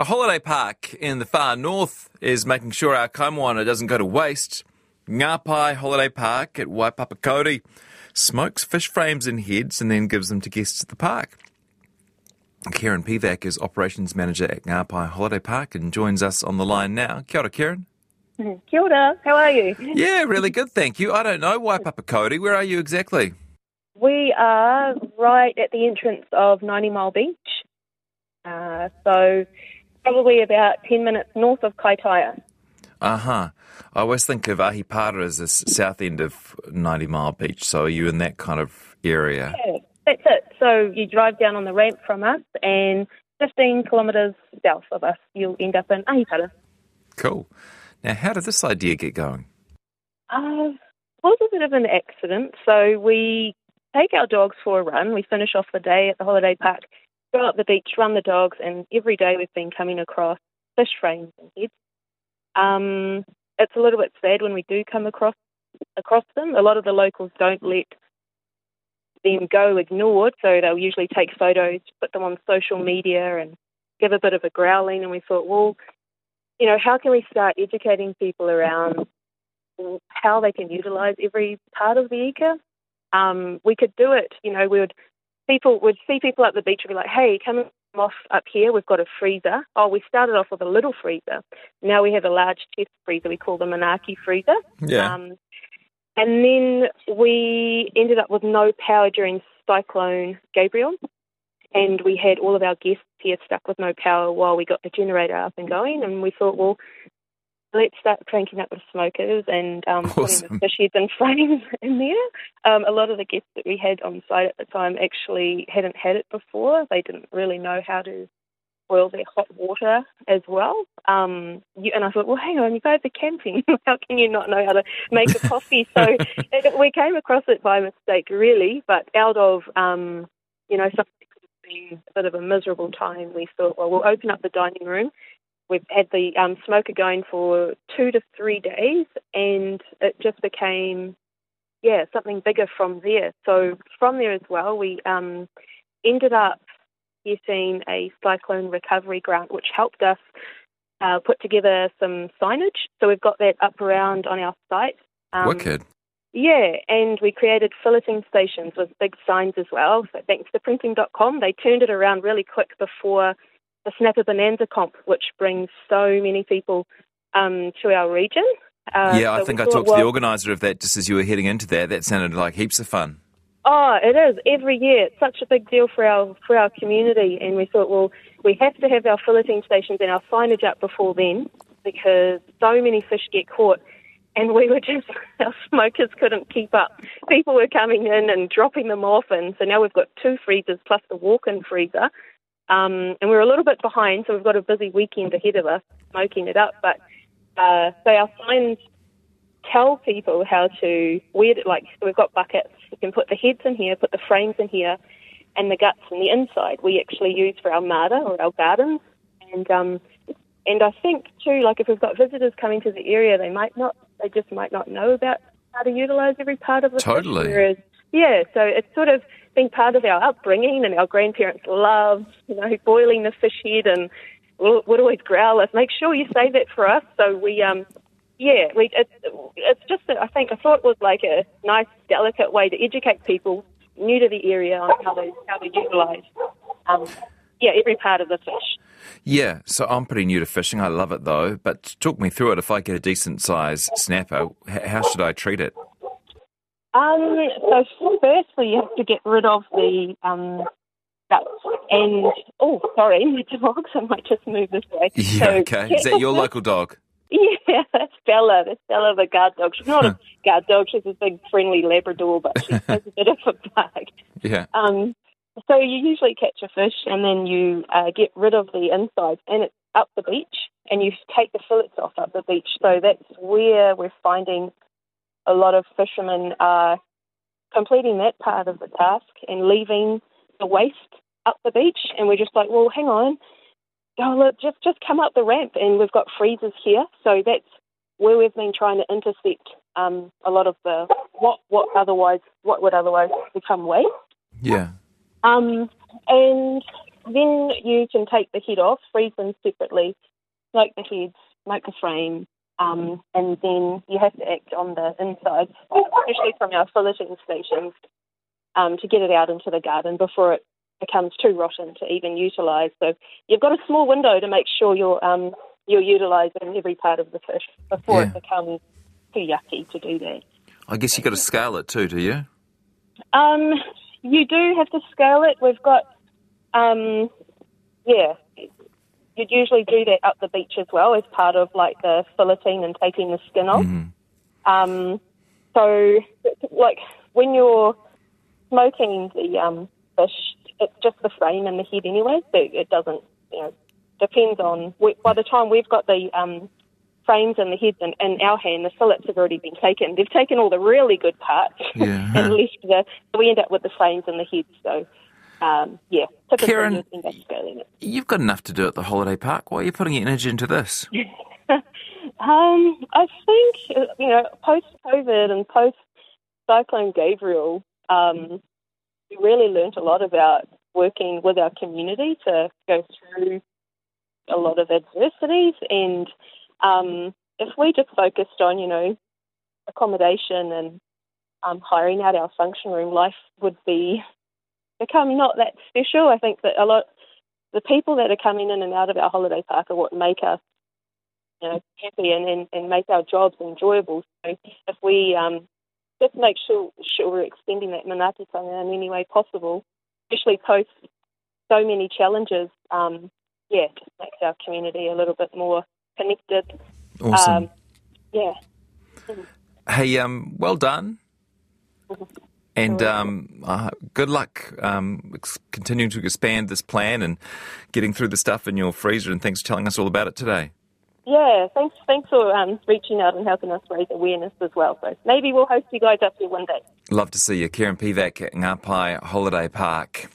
A holiday park in the far north is making sure our kaimoana doesn't go to waste. Ngapae Holiday Park at Waipapakauri smokes fish frames and heads and then gives them to guests at the park. Karen Pivac is operations manager at Ngapae Holiday Park and joins us on the line now. Kia ora, Karen. Kia ora, how are you? Yeah, really good, thank you. I don't know, Waipapakauri, where are you exactly? We are right at the entrance of 90 Mile Beach. Uh, so, probably about 10 minutes north of Kaitaia. Uh huh. I always think of Ahipara as the south end of 90 Mile Beach, so are you in that kind of area? Yeah, that's it. So, you drive down on the ramp from us, and 15 kilometres south of us, you'll end up in Ahipara. Cool. Now, how did this idea get going? Uh, was a bit of an accident. So, we take our dogs for a run. We finish off the day at the holiday park, go up the beach, run the dogs, and every day we've been coming across fish frames and heads. Um, it's a little bit sad when we do come across across them. A lot of the locals don't let them go ignored, so they'll usually take photos, put them on social media, and give a bit of a growling. And we thought, well, you know, how can we start educating people around how they can utilise every part of the ika? Um, we could do it. You know, we would people would see people at the beach and be like, "Hey, come off up here. We've got a freezer." Oh, we started off with a little freezer. Now we have a large chest freezer. We call the Manaaki freezer. Yeah. Um, and then we ended up with no power during Cyclone Gabriel, and we had all of our guests here stuck with no power while we got the generator up and going. And we thought, well, let's start cranking up the smokers and um, putting the fish heads and frames in there. Um, a lot of the guests that we had on site at the time actually hadn't had it before. They didn't really know how to boil their hot water as well. Um, you, and I thought, well, hang on, you guys are camping. how can you not know how to make a coffee? So it, we came across it by mistake, really, but out of, um, you know, something that could have been a bit of a miserable time, we thought, well, we'll open up the dining room. We've had the um, smoker going for two to three days, and it just became, yeah, something bigger from there. So from there as well, we um, ended up getting a cyclone recovery grant, which helped us uh, put together some signage. So we've got that up around on our site. Um, Wicked. yeah, and we created filleting stations with big signs as well. So thanks to printing.com, they turned it around really quick before the Snapper Bonanza comp, which brings so many people um, to our region. Uh, yeah, I so think I talked to the organiser of that just as you were heading into there. That sounded like heaps of fun. Oh, it is every year. It's such a big deal for our for our community, and we thought, well, we have to have our filleting stations and our signage up before then because so many fish get caught, and we were just our smokers couldn't keep up. People were coming in and dropping them off, and so now we've got two freezers plus the walk-in freezer, um, and we're a little bit behind, so we've got a busy weekend ahead of us smoking it up. But uh, so our signs tell people how to it like we've got buckets you can put the heads in here put the frames in here and the guts in the inside we actually use for our māra or our gardens and um and i think too like if we've got visitors coming to the area they might not they just might not know about how to utilize every part of the fish, Totally. whereas yeah so it's sort of been part of our upbringing and our grandparents love you know boiling the fish head and would always growl us make sure you save that for us so we um yeah, we, it, it's just I think I thought it was like a nice, delicate way to educate people new to the area on how to how to utilise, um, yeah, every part of the fish. Yeah, so I'm pretty new to fishing. I love it though. But talk me through it. If I get a decent size snapper, how should I treat it? Um, so firstly, you have to get rid of the um, guts and oh, sorry, my dogs. I might just move this way. Yeah, So okay. Is that your local dog? Yeah, that's Bella. That's Bella, the guard dog. She's not a guard dog. She's a big, friendly Labrador, but she has a bit of a bug. Yeah. Um, so you usually catch a fish and then you uh, get rid of the inside and it's up the beach and you take the fillets off up the beach. So that's where we're finding a lot of fishermen are completing that part of the task and leaving the waste up the beach. And we're just like, well, hang on. Oh, look, just, just come up the ramp and we've got freezers here. So that's where we've been trying to intercept um, a lot of the what what otherwise what would otherwise become waste. Yeah. Um, and then you can take the head off, freeze them separately, smoke the heads, smoke the frame, um, and then you have to act on the inside, especially from our filleting stations, um, to get it out into the garden before it becomes too rotten to even utilise. So you've got a small window to make sure you're um, you're utilising every part of the fish before Yeah. it becomes too yucky to do that. I guess you've got to scale it too, do you? Um, you do have to scale it. We've got, um, yeah, you'd usually do that up the beach as well as part of like the filleting and taking the skin off. Um, so, like when you're smoking the um, fish, it's just the frame and the head anyway. So it doesn't, you know, depends on. We, by the time we've got the um, frames and the heads in, in our hand, the fillets have already been taken. They've taken all the really good parts Yeah. and left the. We end up with the frames and the heads. So, um, yeah, Karen- you end up scaling it. You've got enough to do at the holiday park. Why are you putting your energy into this? Um, I think you know, post COVID and post Cyclone Gabriel, um, we really learnt a lot about working with our community to go through a lot of adversities. And um, if we just focused on, you know, accommodation and um, hiring out our function room, life would be become not that special. I think that a lot the people that are coming in and out of our holiday park are what make us you know, happy and, and, and make our jobs enjoyable. So if we um, just make sure, sure we're extending that manaakitanga in any way possible, especially post so many challenges, um, yeah, just makes our community a little bit more connected. Awesome. Um, yeah. Hey, um, well done. And um, uh, good luck um, ex- continuing to expand this plan and getting through the stuff in your freezer. And thanks for telling us all about it today. Yeah, thanks thanks for um, reaching out and helping us raise awareness as well. So maybe we'll host you guys up here one day. Love to see you, Karen Pivac at Ngapae Holiday Park.